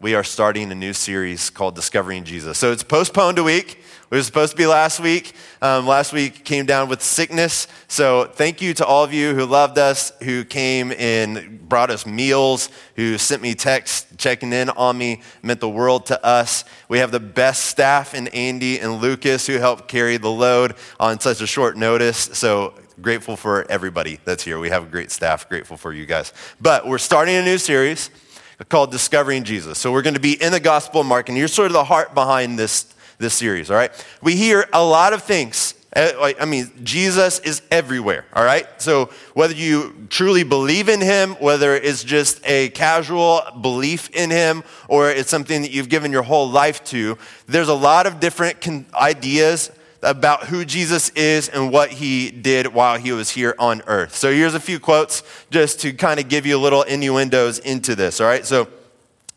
we are starting a new series called Discovering Jesus. So it's postponed a week. It was supposed to be last week. Um, last week came down with sickness. So thank you to all of you who loved us, who came and brought us meals, who sent me texts checking in on me, meant the world to us. We have the best staff in Andy and Lucas who helped carry the load on such a short notice. So grateful for everybody that's here. We have a great staff, grateful for you guys. But we're starting a new series called Discovering Jesus. So we're going to be in the Gospel of Mark, and here's sort of the heart behind this this series, all right? We hear a lot of things. Eh, I mean, Jesus is everywhere, all right? So whether you truly believe in him, whether it's just a casual belief in him, or it's something that you've given your whole life to, there's a lot of different ideas about who Jesus is and what he did while he was here on earth. So here's a few quotes just to kind of give you a little innuendos into this, all right? So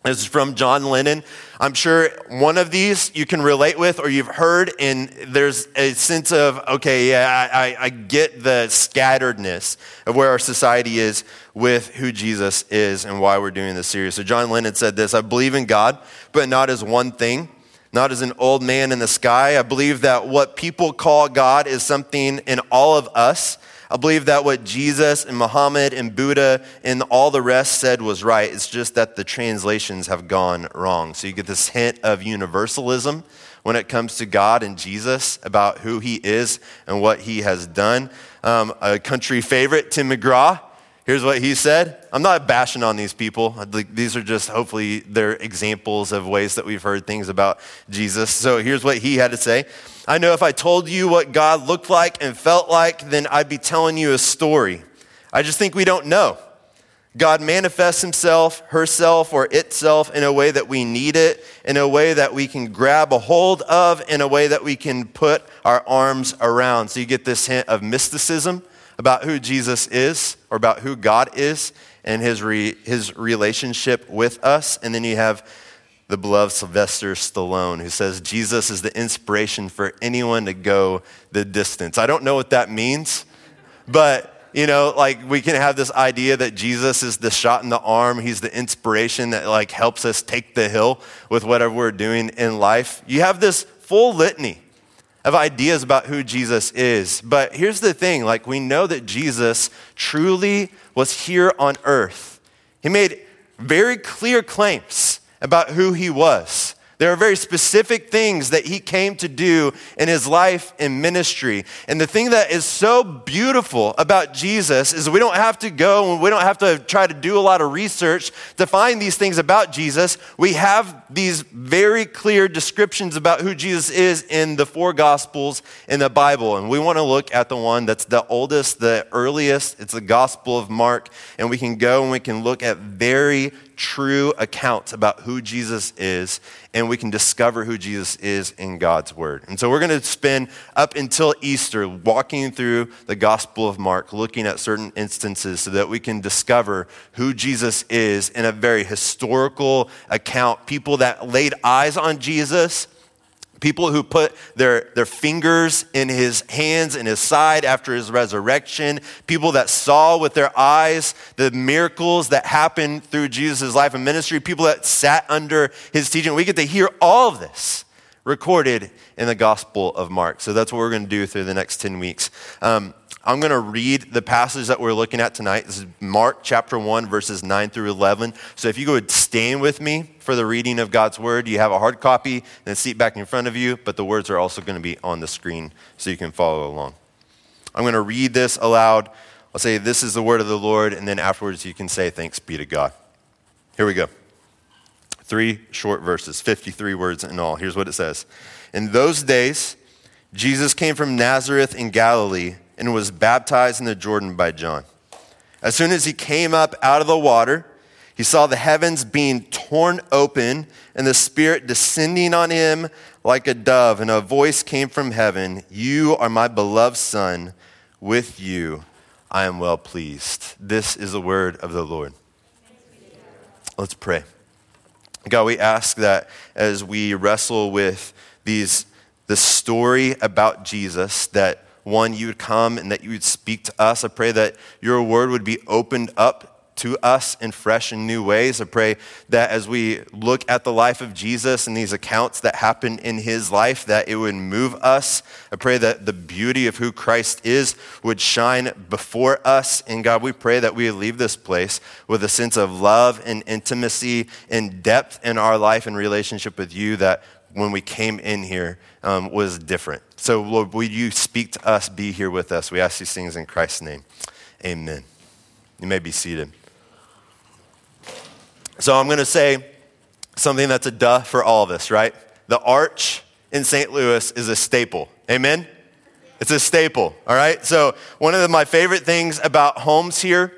this is from John Lennon. I'm sure one of these you can relate with or you've heard, and there's a sense of, okay, yeah, I, I get the scatteredness of where our society is with who Jesus is and why we're doing this series. So, John Lennon said this I believe in God, but not as one thing, not as an old man in the sky. I believe that what people call God is something in all of us I believe that what Jesus and Muhammad and Buddha and all the rest said was right. It's just that the translations have gone wrong. So you get this hint of universalism when it comes to God and Jesus about who he is and what he has done. Um, a country favorite, Tim McGraw, here's what he said. I'm not bashing on these people. These are just hopefully they're examples of ways that we've heard things about Jesus. So here's what he had to say. I know if I told you what God looked like and felt like, then I'd be telling you a story. I just think we don't know. God manifests himself, herself, or itself in a way that we need it, in a way that we can grab a hold of, in a way that we can put our arms around. So you get this hint of mysticism about who Jesus is or about who God is and his, re, his relationship with us. And then you have the beloved Sylvester Stallone, who says Jesus is the inspiration for anyone to go the distance. I don't know what that means, but you know, like we can have this idea that Jesus is the shot in the arm, he's the inspiration that like helps us take the hill with whatever we're doing in life. You have this full litany of ideas about who Jesus is. But here's the thing, like we know that Jesus truly was here on earth. He made very clear claims about who he was. There are very specific things that he came to do in his life and ministry. And the thing that is so beautiful about Jesus is we don't have to go and we don't have to try to do a lot of research to find these things about Jesus. We have these very clear descriptions about who Jesus is in the four gospels in the Bible. And we want to look at the one that's the oldest, the earliest. It's the Gospel of Mark. And we can go and we can look at very true accounts about who Jesus is, and we can discover who Jesus is in God's Word. And so we're going to spend up until Easter walking through the Gospel of Mark, looking at certain instances so that we can discover who Jesus is in a very historical account. People that laid eyes on Jesus people who put their, their fingers in his hands and his side after his resurrection, people that saw with their eyes the miracles that happened through Jesus' life and ministry, people that sat under his teaching. We get to hear all of this recorded in the Gospel of Mark. So that's what we're going to do through the next 10 weeks. Um, I'm going to read the passage that we're looking at tonight. This is Mark chapter 1, verses 9 through 11. So if you would stand with me for the reading of God's word, you have a hard copy and a seat back in front of you, but the words are also going to be on the screen so you can follow along. I'm going to read this aloud. I'll say, This is the word of the Lord, and then afterwards you can say, Thanks be to God. Here we go. Three short verses, 53 words in all. Here's what it says In those days, Jesus came from Nazareth in Galilee and was baptized in the Jordan by John. As soon as he came up out of the water, he saw the heavens being torn open and the Spirit descending on him like a dove, and a voice came from heaven You are my beloved Son. With you I am well pleased. This is the word of the Lord. Let's pray. God, we ask that as we wrestle with these, the story about Jesus, that one, you would come and that you would speak to us. I pray that your word would be opened up to us in fresh and new ways. I pray that as we look at the life of Jesus and these accounts that happened in his life, that it would move us. I pray that the beauty of who Christ is would shine before us. And God, we pray that we leave this place with a sense of love and intimacy and depth in our life and relationship with you that when we came in here um, was different. So, Lord, would you speak to us, be here with us? We ask these things in Christ's name. Amen. You may be seated. So I'm going to say something that's a duh for all of us, right? The arch in St. Louis is a staple. Amen? It's a staple, all right? So one of the, my favorite things about homes here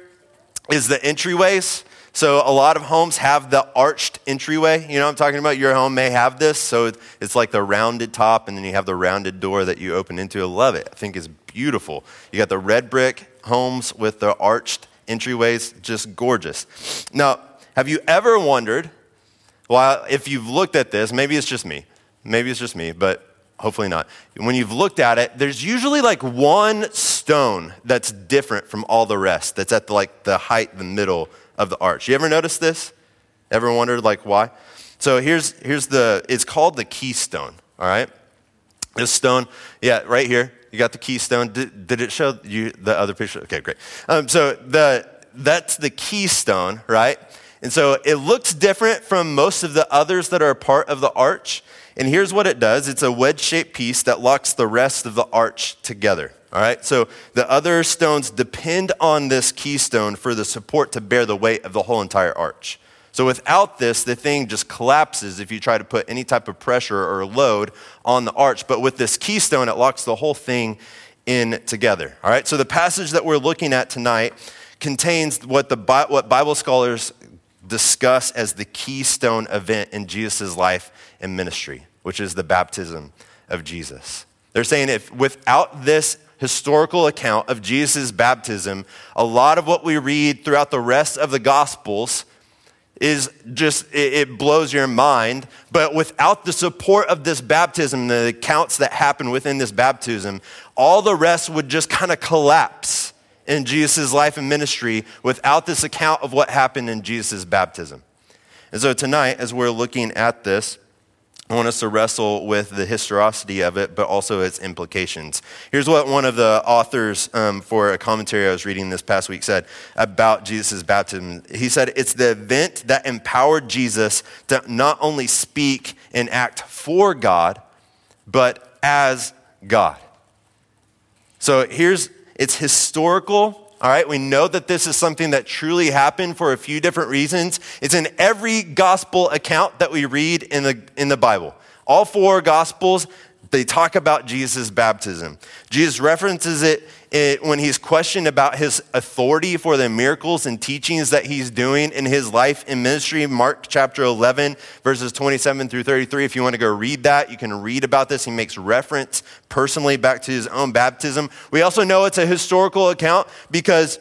is the entryways. So a lot of homes have the arched entryway. You know I'm talking about? Your home may have this. So it's like the rounded top, and then you have the rounded door that you open into. I love it. I think it's beautiful. You got the red brick homes with the arched entryways, just gorgeous. Now, have you ever wondered, well, if you've looked at this, maybe it's just me, maybe it's just me, but hopefully not. When you've looked at it, there's usually like one stone that's different from all the rest, that's at the, like the height, the middle of the arch. You ever noticed this? Ever wondered like why? So here's, here's the, it's called the keystone, all right? This stone, yeah, right here. You got the keystone. Did, did it show you the other picture? Okay, great. Um, so the, that's the keystone, right? And so it looks different from most of the others that are part of the arch. And here's what it does it's a wedge shaped piece that locks the rest of the arch together. All right, so the other stones depend on this keystone for the support to bear the weight of the whole entire arch. So without this, the thing just collapses if you try to put any type of pressure or load on the arch. But with this keystone, it locks the whole thing in together. All right, so the passage that we're looking at tonight contains what, the, what Bible scholars discuss as the keystone event in Jesus' life and ministry, which is the baptism of Jesus. They're saying if without this historical account of Jesus' baptism, a lot of what we read throughout the rest of the Gospels is just, it, blows your mind. But without the support of this baptism, the accounts that happen within this baptism, all the rest would just kind of collapse in Jesus' life and ministry without this account of what happened in Jesus' baptism. And so tonight, as we're looking at this, I want us to wrestle with the historicity of it, but also its implications. Here's what one of the authors um, for a commentary I was reading this past week said about Jesus' baptism. He said, It's the event that empowered Jesus to not only speak and act for God, but as God. So here's it's historical. All right, we know that this is something that truly happened for a few different reasons. It's in every gospel account that we read in the, in the Bible. All four gospels, they talk about Jesus' baptism. Jesus references it it, when he's questioned about his authority for the miracles and teachings that he's doing in his life and ministry, Mark chapter 11, verses 27 through 33. If you want to go read that, you can read about this. He makes reference personally back to his own baptism. We also know it's a historical account because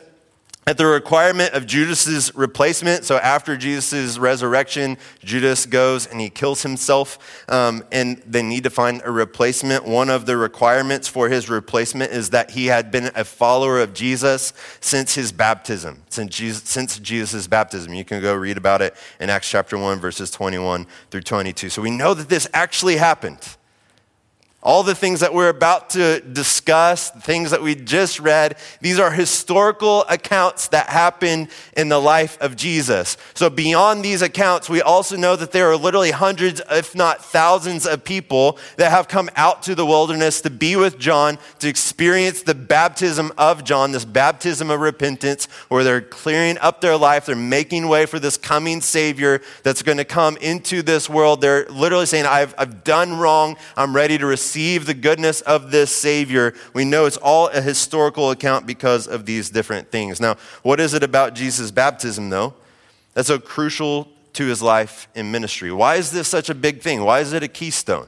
at the requirement of Judas's replacement, so after Jesus' resurrection, Judas goes and he kills himself, um, and they need to find a replacement. One of the requirements for his replacement is that he had been a follower of Jesus since his baptism, since Jesus, since Jesus' baptism. You can go read about it in Acts chapter 1, verses 21 through 22. So we know that this actually happened. All the things that we're about to discuss, things that we just read, these are historical accounts that happen in the life of Jesus. So, beyond these accounts, we also know that there are literally hundreds, if not thousands, of people that have come out to the wilderness to be with John, to experience the baptism of John, this baptism of repentance, where they're clearing up their life, they're making way for this coming Savior that's going to come into this world. They're literally saying, I've, I've done wrong, I'm ready to receive receive the goodness of this Savior, we know it's all a historical account because of these different things. Now, what is it about Jesus' baptism, though, that's so crucial to his life in ministry? Why is this such a big thing? Why is it a keystone?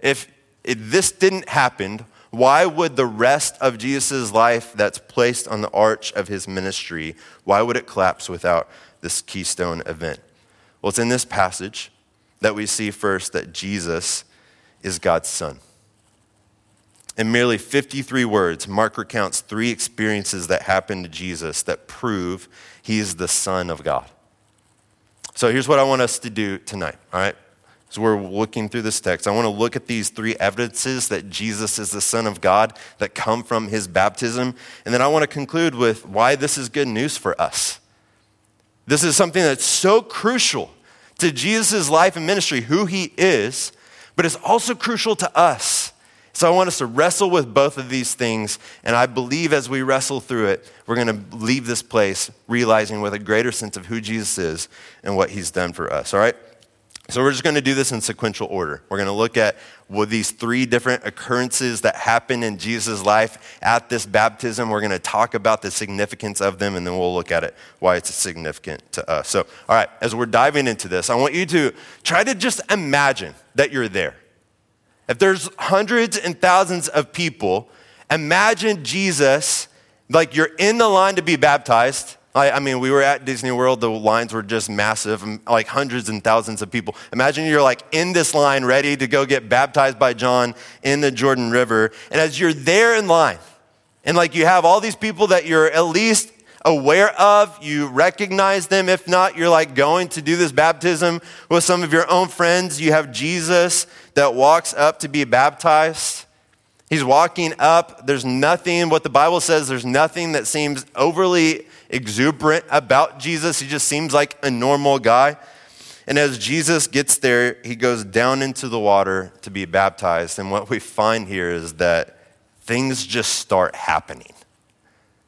If, if this didn't happen, why would the rest of Jesus' life that's placed on the arch of his ministry, why would it collapse without this keystone event? Well, it's in this passage that we see first that Jesus is God's son. In merely 53 words, Mark recounts three experiences that happened to Jesus that prove he is the Son of God. So here's what I want us to do tonight, all right? As we're looking through this text, I want to look at these three evidences that Jesus is the Son of God that come from his baptism. And then I want to conclude with why this is good news for us. This is something that's so crucial to Jesus' life and ministry, who he is, but it's also crucial to us. So I want us to wrestle with both of these things. And I believe as we wrestle through it, we're going to leave this place realizing with a greater sense of who Jesus is and what he's done for us. All right? So we're just going to do this in sequential order. We're going to look at well, these three different occurrences that happen in Jesus' life at this baptism. We're going to talk about the significance of them, and then we'll look at it, why it's significant to us. So, all right, as we're diving into this, I want you to try to just imagine that you're there. If there's hundreds and thousands of people, imagine Jesus like you're in the line to be baptized I, I, mean, we were at Disney World, the lines were just massive, like hundreds and thousands of people. Imagine you're like in this line ready to go get baptized by John in the Jordan River. And as you're there in line, and like you have all these people that you're at least aware of, you recognize them. If not, you're like going to do this baptism with some of your own friends. You have Jesus that walks up to be baptized. He's walking up. There's nothing, what the Bible says, there's nothing that seems overly exuberant about Jesus. He just seems like a normal guy. And as Jesus gets there, he goes down into the water to be baptized. And what we find here is that things just start happening.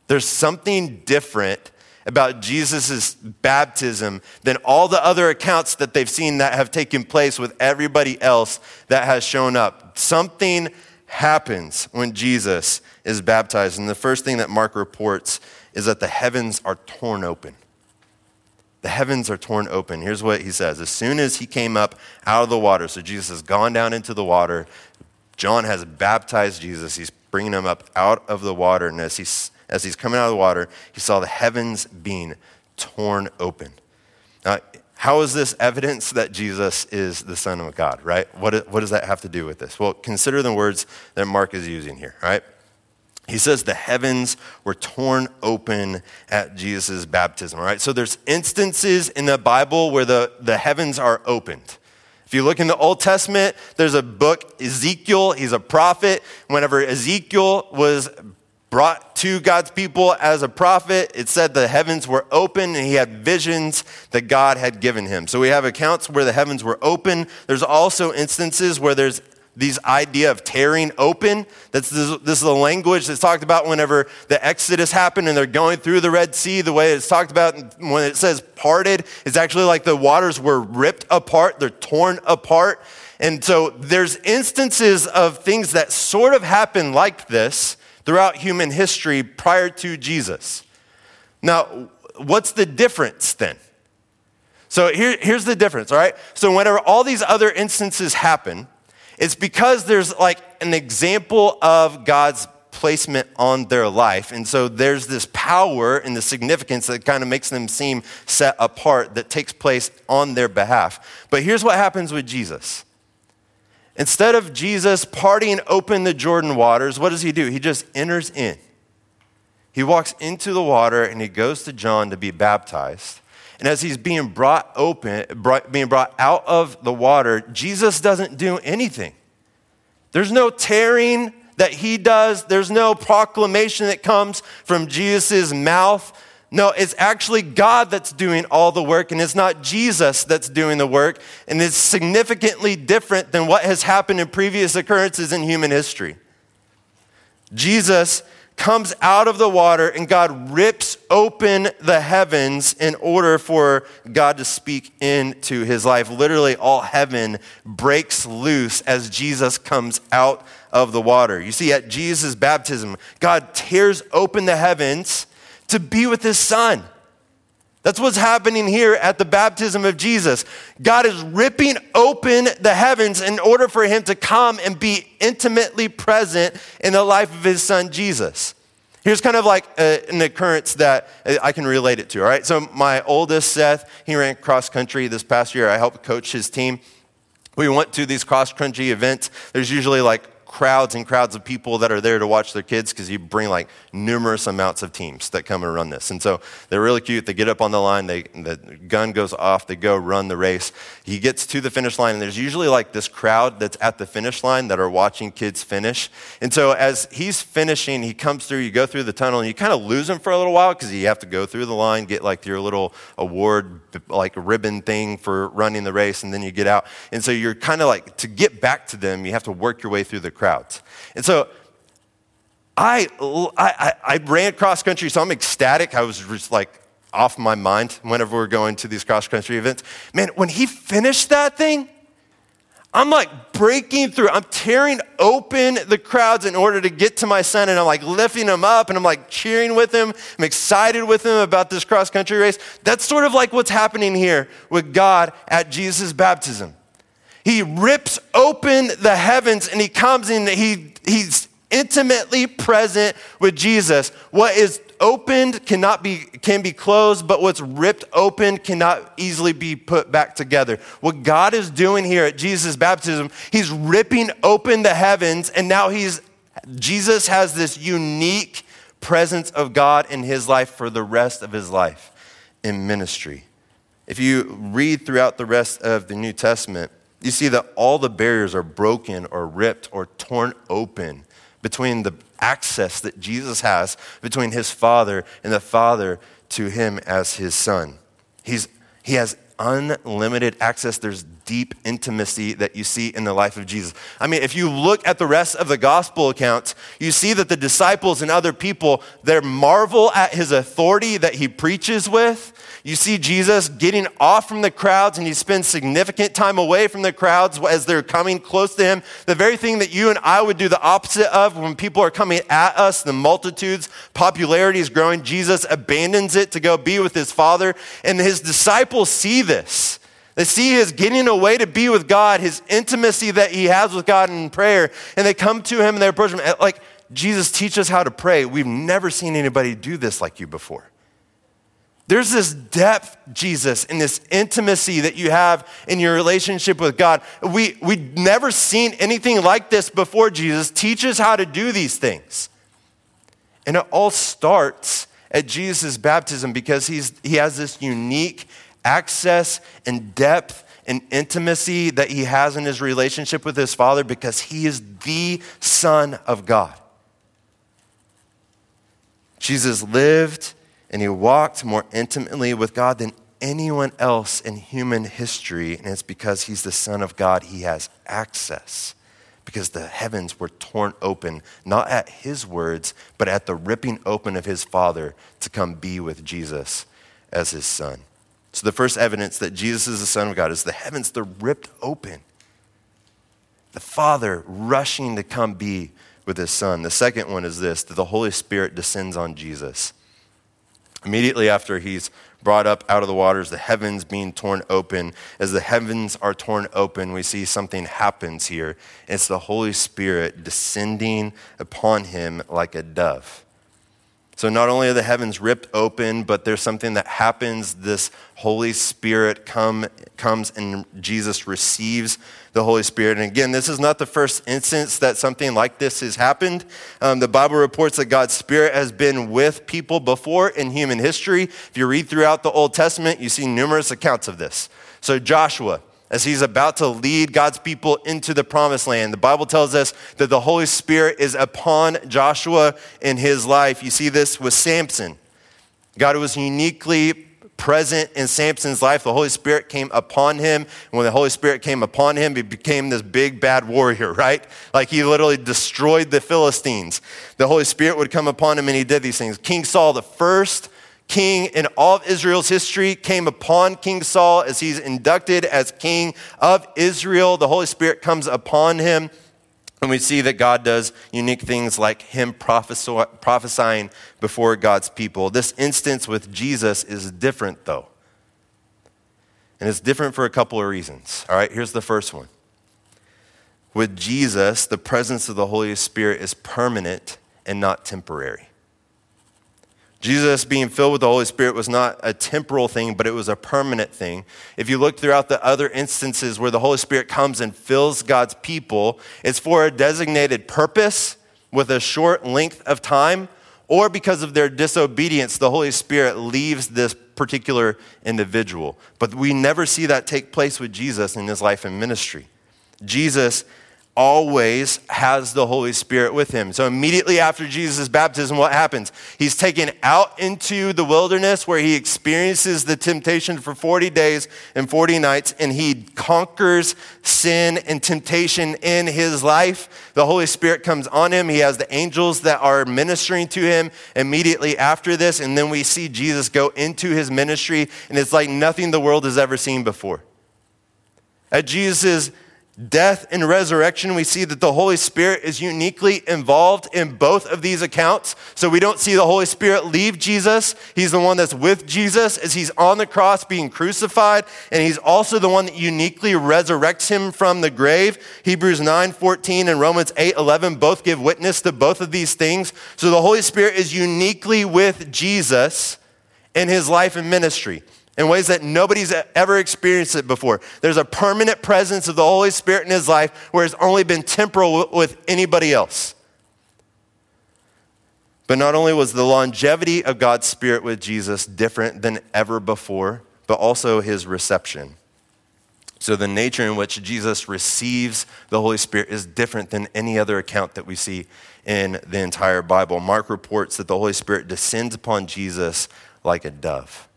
There's something different about Jesus' baptism than all the other accounts that they've seen that have taken place with everybody else that has shown up. Something happens when Jesus is baptized. And the first thing that Mark reports is that the heavens are torn open. The heavens are torn open. Here's what he says As soon as he came up out of the water, so Jesus has gone down into the water, John has baptized Jesus. He's bringing him up out of the water. And as he's, as he's coming out of the water, he saw the heavens being torn open. Now, how is this evidence that Jesus is the Son of God, right? What, what does that have to do with this? Well, consider the words that Mark is using here, right? He says the heavens were torn open at Jesus' baptism, all right? So there's instances in the Bible where the, the heavens are opened. If you look in the Old Testament, there's a book, Ezekiel, he's a prophet. Whenever Ezekiel was brought to God's people as a prophet, it said the heavens were open and he had visions that God had given him. So we have accounts where the heavens were open. There's also instances where there's these idea of tearing open. That's this, this, is the language that's talked about whenever the Exodus happened and they're going through the Red Sea. The way it's talked about when it says parted, it's actually like the waters were ripped apart, they're torn apart. And so there's instances of things that sort of happen like this throughout human history prior to Jesus. Now, what's the difference then? So here, here's the difference, all right? So whenever all these other instances happen, it's because there's like an example of God's placement on their life. And so there's this power and the significance that kind of makes them seem set apart that takes place on their behalf. But here's what happens with Jesus. Instead of Jesus partying open the Jordan waters, what does he do? He just enters in. He walks into the water and he goes to John to be baptized. And as he's being brought open, brought, being brought out of the water, Jesus doesn't do anything. There's no tearing that he does, there's no proclamation that comes from Jesus' mouth. No, it's actually God that's doing all the work, and it's not Jesus that's doing the work. And it's significantly different than what has happened in previous occurrences in human history. Jesus comes out of the water and God rips open the heavens in order for God to speak into his life. Literally, all heaven breaks loose as Jesus comes out of the water. You see, at Jesus' baptism, God tears open the heavens to be with his son. That's what's happening here at the baptism of Jesus. God is ripping open the heavens in order for him to come and be intimately present in the life of his son Jesus. Here's kind of like a, an occurrence that I can relate it to, all right? So, my oldest, Seth, he ran cross country this past year. I helped coach his team. We went to these cross country events. There's usually like crowds and crowds of people that are there to watch their kids because you bring like numerous amounts of teams that come and run this. And so they're really cute. They get up on the line, they, the gun goes off, they go run the race. He gets to the finish line, and there's usually like this crowd that's at the finish line that are watching kids finish. And so as he's finishing, he comes through, you go through the tunnel, and you kind of lose him for a little while because you have to go through the line, get like your little award, like a ribbon thing for running the race, and then you get out. And so you're kind of like, to get back to them, you have to work your way through the crowds. And so I, I, I ran cross country, so I'm ecstatic. I was just like off my mind whenever we're going to these cross country events. Man, when he finished that thing, I'm like breaking through. I'm tearing open the crowds in order to get to my son, and I'm like lifting him up, and I'm like cheering with him. I'm excited with him about this cross country race. That's sort of like what's happening here with God at Jesus' baptism. He rips open the heavens and he comes in, he, he's intimately present with Jesus. What is opened cannot be, can be closed, but what's ripped open cannot easily be put back together. What God is doing here at Jesus' baptism, he's ripping open the heavens, and now he's, Jesus has this unique presence of God in his life for the rest of his life in ministry. If you read throughout the rest of the New Testament, you see that all the barriers are broken or ripped or torn open between the access that Jesus has between his Father and the Father to him as his Son. He's, he has unlimited access. There's deep intimacy that you see in the life of Jesus. I mean, if you look at the rest of the gospel accounts, you see that the disciples and other people, they marvel at his authority that he preaches with. You see Jesus getting off from the crowds and he spends significant time away from the crowds as they're coming close to him. The very thing that you and I would do the opposite of when people are coming at us, the multitudes, popularity is growing. Jesus abandons it to go be with his Father. And his disciples see this. They see his getting away to be with God, his intimacy that he has with God in prayer. And they come to him and they approach him like, Jesus, teach us how to pray. We've never seen anybody do this like you before. There's this depth, Jesus, and this intimacy that you have in your relationship with God. We, we'd never seen anything like this before, Jesus. Teach us how to do these things. And it all starts at Jesus' baptism because he's, he has this unique access and depth and intimacy that he has in his relationship with his Father because he is the Son of God. Jesus lived and he walked more intimately with God than anyone else in human history. And it's because he's the Son of God, he has access. Because the heavens were torn open, not at his words, but at the ripping open of his Father to come be with Jesus as his Son. So, the first evidence that Jesus is the Son of God is the heavens, they're ripped open. The Father rushing to come be with his Son. The second one is this that the Holy Spirit descends on Jesus. Immediately after he's brought up out of the waters, the heavens being torn open. As the heavens are torn open, we see something happens here. It's the Holy Spirit descending upon him like a dove. So not only are the heavens ripped open, but there's something that happens. This Holy Spirit come, comes and Jesus receives the Holy Spirit. And again, this is not the first instance that something like this has happened. Um, the Bible reports that God's Spirit has been with people before in human history. If you read throughout the Old Testament, you see numerous accounts of this. So Joshua, as he's about to lead God's people into the promised land. The Bible tells us that the Holy Spirit is upon Joshua in his life. You see this with Samson. God was uniquely present in Samson's life. The Holy Spirit came upon him. And when the Holy Spirit came upon him, he became this big bad warrior, right? Like he literally destroyed the Philistines. The Holy Spirit would come upon him and he did these things. King Saul, the first king in all of Israel's history came upon King Saul as he's inducted as king of Israel. The Holy Spirit comes upon him. And we see that God does unique things like him prophesying before God's people. This instance with Jesus is different, though. And it's different for a couple of reasons. All right, here's the first one. With Jesus, the presence of the Holy Spirit is permanent and not temporary. Jesus being filled with the Holy Spirit was not a temporal thing, but it was a permanent thing. If you look throughout the other instances where the Holy Spirit comes and fills God's people, it's for a designated purpose with a short length of time, or because of their disobedience, the Holy Spirit leaves this particular individual. But we never see that take place with Jesus in his life and ministry. Jesus always has the Holy Spirit with him. So immediately after Jesus' baptism, what happens? He's taken out into the wilderness where he experiences the temptation for 40 days and 40 nights, and he conquers sin and temptation in his life. The Holy Spirit comes on him. He has the angels that are ministering to him immediately after this, and then we see Jesus go into his ministry, and it's like nothing the world has ever seen before. At Jesus' death and resurrection, we see that the Holy Spirit is uniquely involved in both of these accounts. So we don't see the Holy Spirit leave Jesus. He's the one that's with Jesus as he's on the cross being crucified, and he's also the one that uniquely resurrects him from the grave. Hebrews 9 14 and Romans 8 11 both give witness to both of these things. So the Holy Spirit is uniquely with Jesus in his life and ministry in ways that nobody's ever experienced it before. There's a permanent presence of the Holy Spirit in his life where it's only been temporal with anybody else. But not only was the longevity of God's Spirit with Jesus different than ever before, but also his reception. So, the nature in which Jesus receives the Holy Spirit is different than any other account that we see in the entire Bible. Mark reports that the Holy Spirit descends upon Jesus like a dove.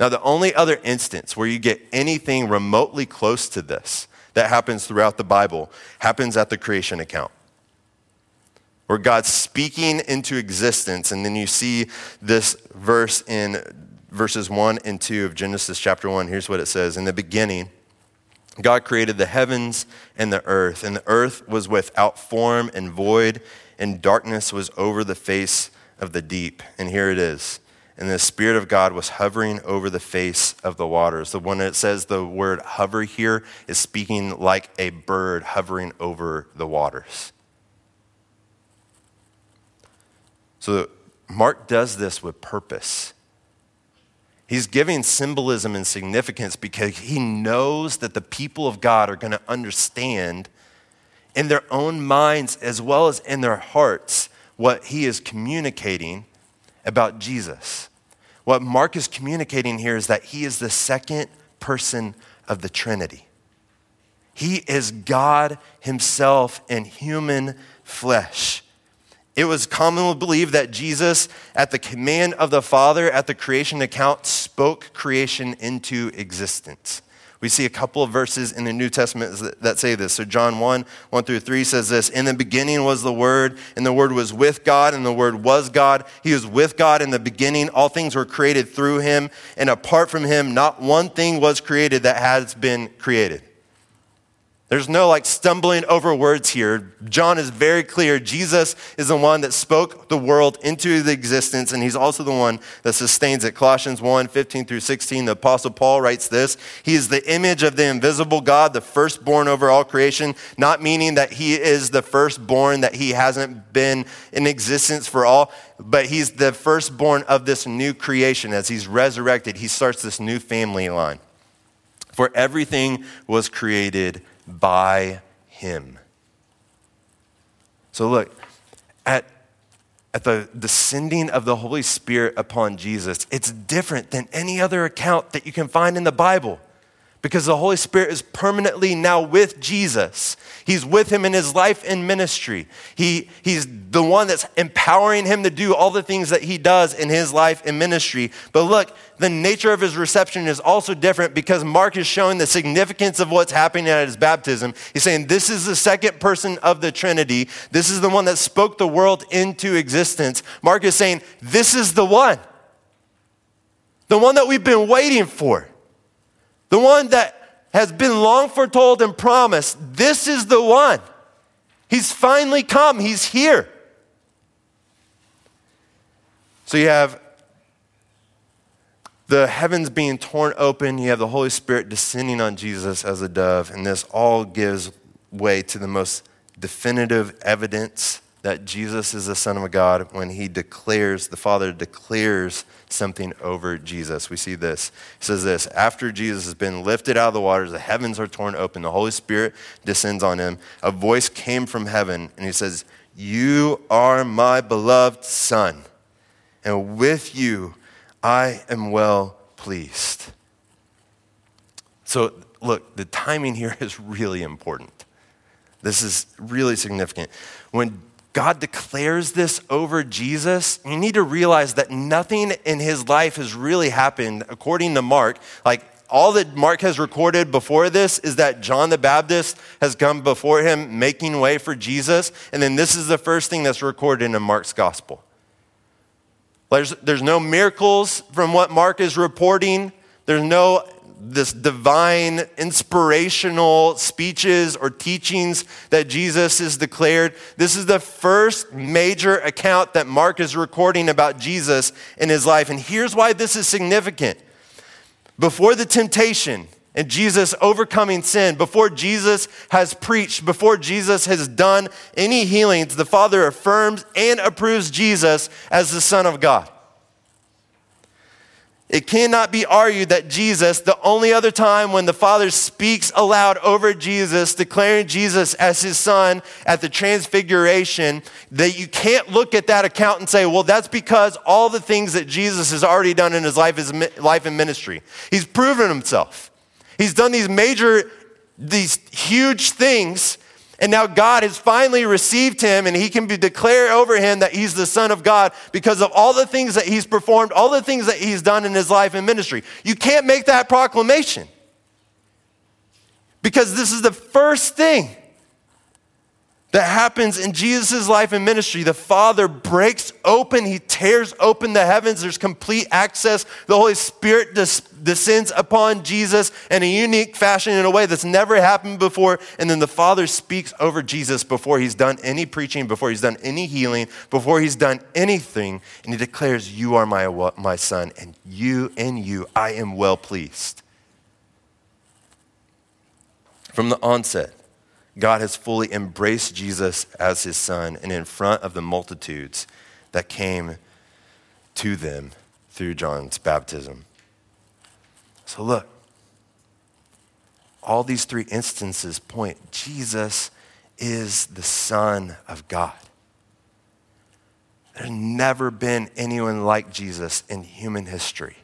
Now, the only other instance where you get anything remotely close to this that happens throughout the Bible happens at the creation account. Where God's speaking into existence, and then you see this verse in verses 1 and 2 of Genesis chapter 1. Here's what it says In the beginning, God created the heavens and the earth, and the earth was without form and void, and darkness was over the face of the deep. And here it is and the Spirit of God was hovering over the face of the waters. The one that says the word hover here is speaking like a bird hovering over the waters. So Mark does this with purpose. He's giving symbolism and significance because he knows that the people of God are going to understand in their own minds as well as in their hearts what he is communicating about Jesus. What Mark is communicating here is that he is the second person of the Trinity. He is God himself in human flesh. It was commonly believed that Jesus, at the command of the Father at the creation account, spoke creation into existence. We see a couple of verses in the New Testament that say this. So, John 1 1 through 3 says this In the beginning was the Word, and the Word was with God, and the Word was God. He was with God in the beginning. All things were created through him, and apart from him, not one thing was created that has been created. There's no like stumbling over words here. John is very clear. Jesus is the one that spoke the world into the existence, and he's also the one that sustains it. Colossians 1 15 through 16, the Apostle Paul writes this He is the image of the invisible God, the firstborn over all creation, not meaning that he is the firstborn, that he hasn't been in existence for all, but he's the firstborn of this new creation. As he's resurrected, he starts this new family line. For everything was created by him. So look, at, at the descending of the Holy Spirit upon Jesus, it's different than any other account that you can find in the Bible because the Holy Spirit is permanently now with Jesus. He's with him in his life and ministry. He, he's the one that's empowering him to do all the things that he does in his life and ministry. But look, the nature of his reception is also different because Mark is showing the significance of what's happening at his baptism. He's saying, This is the second person of the Trinity. This is the one that spoke the world into existence. Mark is saying, This is the one. The one that we've been waiting for the one that has been long foretold and promised. This is the one. He's finally come, he's here. So you have the heavens being torn open, you have the Holy Spirit descending on Jesus as a dove, and this all gives way to the most definitive evidence that Jesus is the Son of God when he declares, the Father declares something over Jesus. We see this. He says this After Jesus has been lifted out of the waters, the heavens are torn open, the Holy Spirit descends on him. A voice came from heaven, and he says, You are my beloved Son, and with you I am well pleased. So, look, the timing here is really important. This is really significant. When God declares this over Jesus, you need to realize that nothing in his life has really happened according to Mark. Like all that Mark has recorded before this is that John the Baptist has come before him making way for Jesus. And then this is the first thing that's recorded in Mark's gospel. There's, there's no miracles from what Mark is reporting. There's no this divine, inspirational speeches or teachings that Jesus is declared. This is the first major account that Mark is recording about Jesus in his life. And here's why this is significant. Before the temptation, and Jesus overcoming sin, before Jesus has preached, before Jesus has done any healings, the Father affirms and approves Jesus as the Son of God. It cannot be argued that Jesus, the only other time when the Father speaks aloud over Jesus, declaring Jesus as his son at the transfiguration, that you can't look at that account and say, well, that's because all the things that Jesus has already done in his life, his life and ministry. He's proven himself. He's done these major, these huge things and now God has finally received him, and he can be declared over him that he's the Son of God because of all the things that he's performed, all the things that he's done in his life and ministry. You can't make that proclamation because this is the first thing that happens in Jesus' life and ministry. The Father breaks open, He tears open the heavens. There's complete access. The Holy Spirit des- descends upon Jesus in a unique fashion, in a way that's never happened before. And then the Father speaks over Jesus before He's done any preaching, before He's done any healing, before He's done anything. And He declares, You are my, my Son, and you, in you, I am well pleased. From the onset, God has fully embraced Jesus as his son and in front of the multitudes that came to them through John's baptism. So, look, all these three instances point Jesus is the Son of God. There's never been anyone like Jesus in human history.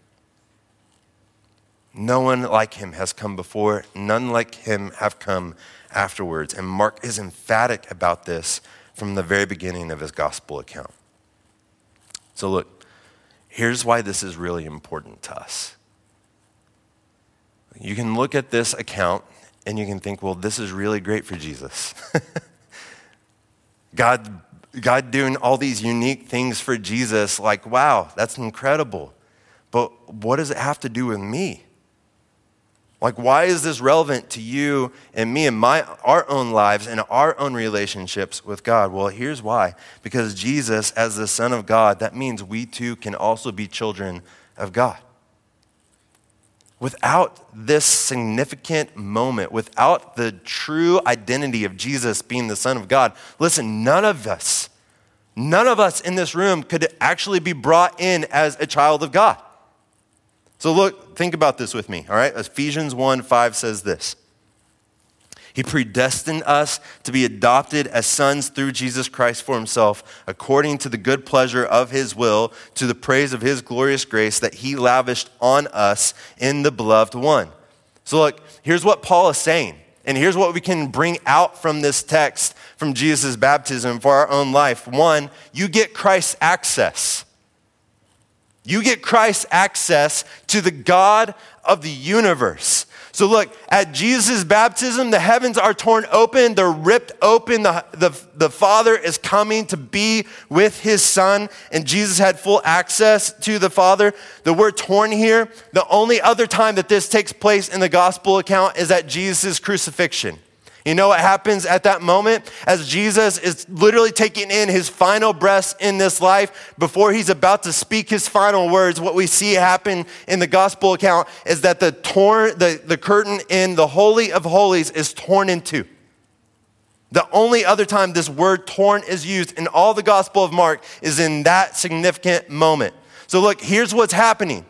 No one like him has come before, none like him have come afterwards. And Mark is emphatic about this from the very beginning of his gospel account. So, look, here's why this is really important to us. You can look at this account and you can think, well, this is really great for Jesus. God, God doing all these unique things for Jesus, like, wow, that's incredible. But what does it have to do with me? Like, why is this relevant to you and me and my, our own lives and our own relationships with God? Well, here's why. Because Jesus, as the Son of God, that means we too can also be children of God. Without this significant moment, without the true identity of Jesus being the Son of God, listen, none of us, none of us in this room could actually be brought in as a child of God. So look, think about this with me, all right? Ephesians 1 5 says this. He predestined us to be adopted as sons through Jesus Christ for himself, according to the good pleasure of his will, to the praise of his glorious grace that he lavished on us in the beloved one. So, look, here's what Paul is saying. And here's what we can bring out from this text from Jesus' baptism for our own life. One, you get Christ's access. You get Christ's access to the God of the universe. So, look, at Jesus' baptism, the heavens are torn open, they're ripped open. The, the, the Father is coming to be with his Son, and Jesus had full access to the Father. The word torn here, the only other time that this takes place in the gospel account is at Jesus' crucifixion. You know what happens at that moment? As Jesus is literally taking in his final breaths in this life, before he's about to speak his final words, what we see happen in the gospel account is that the, torn, the, the curtain in the Holy of Holies is torn in two. The only other time this word torn is used in all the Gospel of Mark is in that significant moment. So, look, here's what's happening.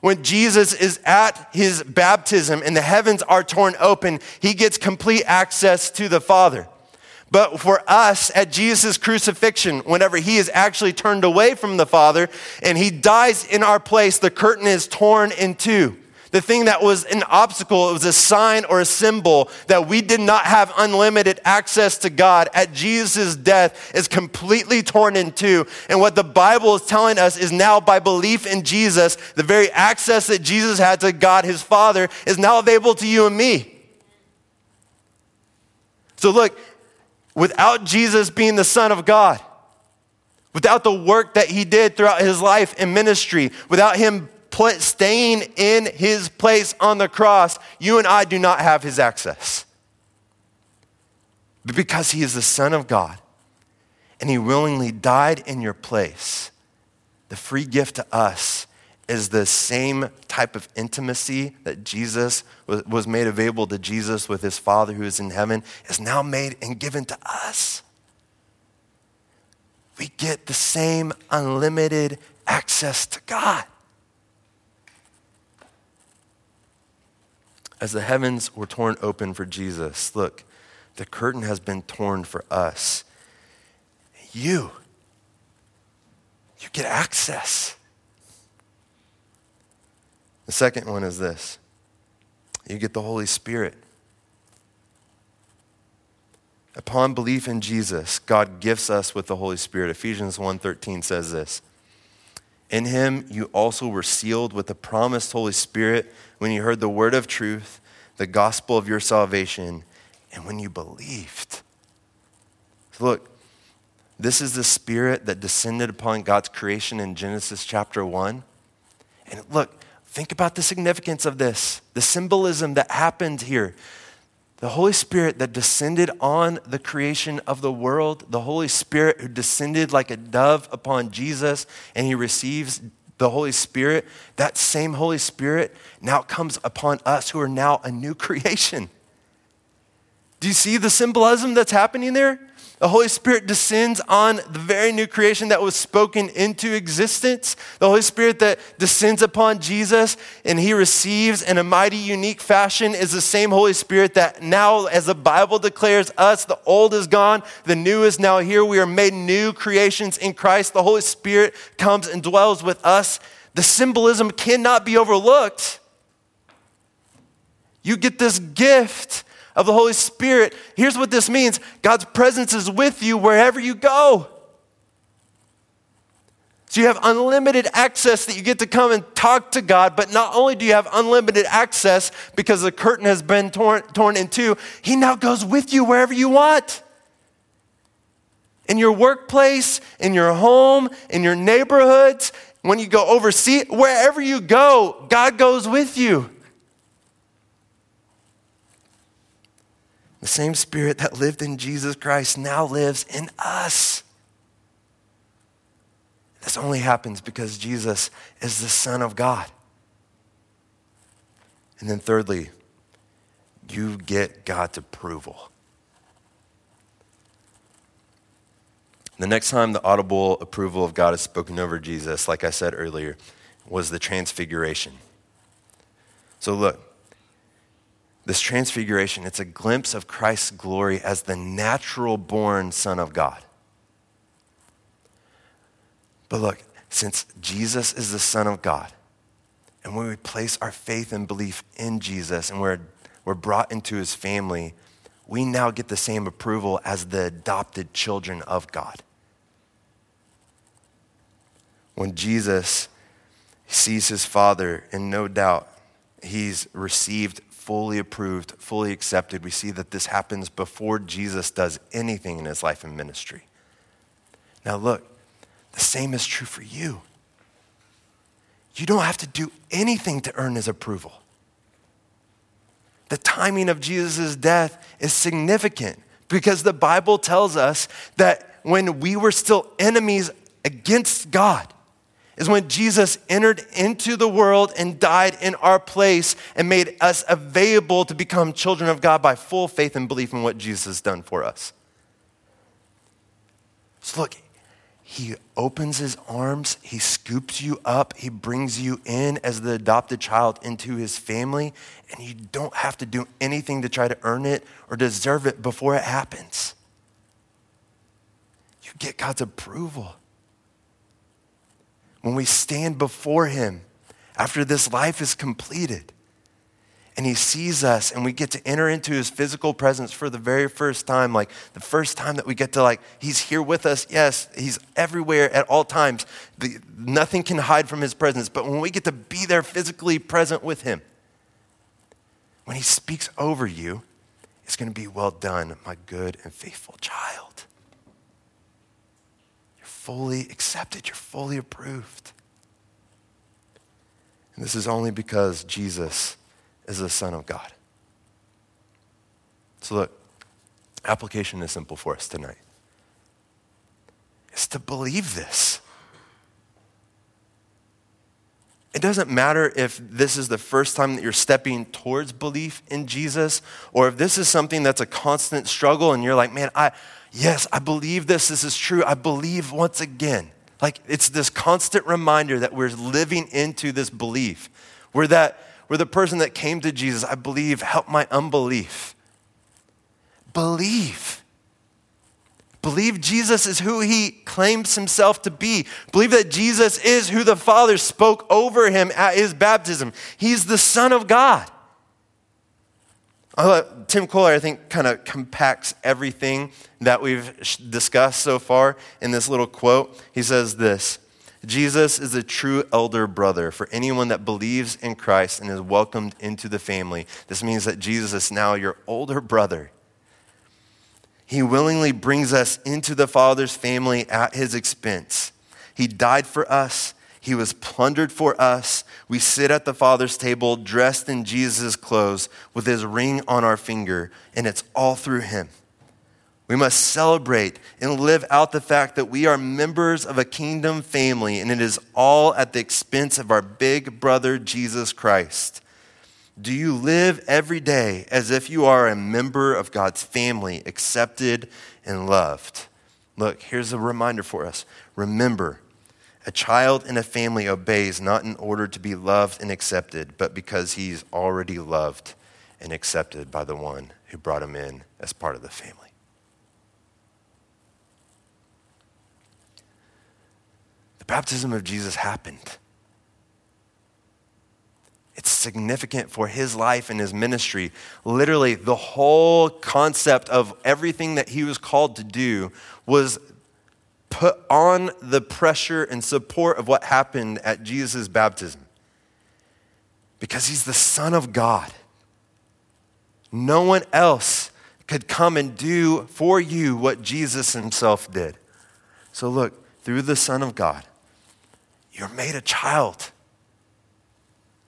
When Jesus is at his baptism and the heavens are torn open, he gets complete access to the Father. But for us at Jesus' crucifixion, whenever he is actually turned away from the Father and he dies in our place, the curtain is torn in two. The thing that was an obstacle, it was a sign or a symbol that we did not have unlimited access to God at Jesus' death is completely torn in two. And what the Bible is telling us is now by belief in Jesus, the very access that Jesus had to God, his Father, is now available to you and me. So look, without Jesus being the Son of God, without the work that he did throughout his life and ministry, without him staying in his place on the cross, you and I do not have his access. But because he is the Son of God and he willingly died in your place, the free gift to us is the same type of intimacy that Jesus was made available to Jesus with his Father who is in heaven, is now made and given to us. We get the same unlimited access to God. As the heavens were torn open for Jesus, look, the curtain has been torn for us. You, you get access. The second one is this you get the Holy Spirit. Upon belief in Jesus, God gifts us with the Holy Spirit. Ephesians 1:13 says this. In him you also were sealed with the promised Holy Spirit when you heard the word of truth, the gospel of your salvation, and when you believed. So look, this is the spirit that descended upon God's creation in Genesis chapter 1. And look, think about the significance of this, the symbolism that happened here. The Holy Spirit that descended on the creation of the world, the Holy Spirit who descended like a dove upon Jesus, and he receives the Holy Spirit, that same Holy Spirit now comes upon us who are now a new creation. Do you see the symbolism that's happening there? The Holy Spirit descends on the very new creation that was spoken into existence. The Holy Spirit that descends upon Jesus and he receives in a mighty, unique fashion is the same Holy Spirit that now, as the Bible declares us, the old is gone, the new is now here. We are made new creations in Christ. The Holy Spirit comes and dwells with us. The symbolism cannot be overlooked. You get this gift of the Holy Spirit. Here's what this means God's presence is with you wherever you go. So you have unlimited access that you get to come and talk to God, but not only do you have unlimited access because the curtain has been torn, torn in two, He now goes with you wherever you want. In your workplace, in your home, in your neighborhoods, when you go overseas, wherever you go, God goes with you. The same spirit that lived in Jesus Christ now lives in us. This only happens because Jesus is the Son of God. And then, thirdly, you get God's approval. The next time the audible approval of God is spoken over Jesus, like I said earlier, was the transfiguration. So, look, this transfiguration, it's a glimpse of Christ's glory as the natural born Son of God. But look, since Jesus is the Son of God, and when we place our faith and belief in Jesus and we're, we're brought into his family, we now get the same approval as the adopted children of God. When Jesus sees his father, and no doubt he's received fully approved, fully accepted. We see that this happens before Jesus does anything in his life and ministry. Now, look, the same is true for you. You don't have to do anything to earn his approval. The timing of Jesus' death is significant because the Bible tells us that when we were still enemies against God, is when Jesus entered into the world and died in our place and made us available to become children of God by full faith and belief in what Jesus has done for us. So, look, he opens his arms, he scoops you up, he brings you in as the adopted child into his family, and you don't have to do anything to try to earn it or deserve it before it happens. You get God's approval. When we stand before him after this life is completed, and he sees us and we get to enter into his physical presence for the very first time like the first time that we get to like he's here with us. Yes he's everywhere at all times. The, nothing can hide from his presence. But when we get to be there physically present with him when he speaks over you it's going to be well done my good and faithful child fully accepted you're fully approved and this is only because jesus is the Son of God. So, look, application is simple for us tonight. It's to believe this. It doesn't matter if this is the first time that you're stepping towards belief in Jesus or if this is something that's a constant struggle and you're like, man, I, yes, I believe this. This is true. I believe once again. Like it's this constant reminder that we're living into this belief. Where that where the person that came to Jesus, I believe, help my unbelief. Believe. Believe Jesus is who he claims himself to be. Believe that Jesus is who the Father spoke over him at his baptism. He's the Son of God. Tim Keller, I think, kind of compacts everything that we've discussed so far in this little quote. He says this Jesus is a true elder brother for anyone that believes in Christ and is welcomed into the family. This means that Jesus is now your older brother. He willingly brings us into the Father's family at his expense. He died for us. He was plundered for us. We sit at the Father's table dressed in Jesus' clothes with his ring on our finger, and it's all through him. We must celebrate and live out the fact that we are members of a kingdom family, and it is all at the expense of our big brother, Jesus Christ. Do you live every day as if you are a member of God's family, accepted and loved? Look, here's a reminder for us. Remember, a child in a family obeys not in order to be loved and accepted, but because he's already loved and accepted by the one who brought him in as part of the family. The baptism of Jesus happened. It's significant for his life and his ministry. Literally, the whole concept of everything that he was called to do was put on the pressure and support of what happened at Jesus' baptism. Because he's the Son of God. No one else could come and do for you what Jesus himself did. So, look, through the Son of God, you're made a child.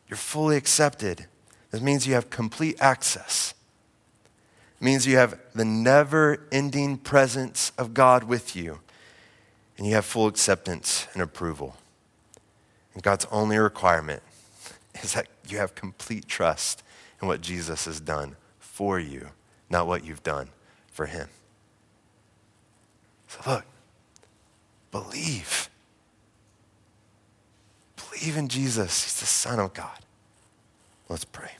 You're fully accepted. This means you have complete access. It means you have the never ending presence of God with you, and you have full acceptance and approval. And God's only requirement is that you have complete trust in what Jesus has done for you, not what you've done for him. So look, believe. Believe in Jesus. He's the Son of God. Let's pray.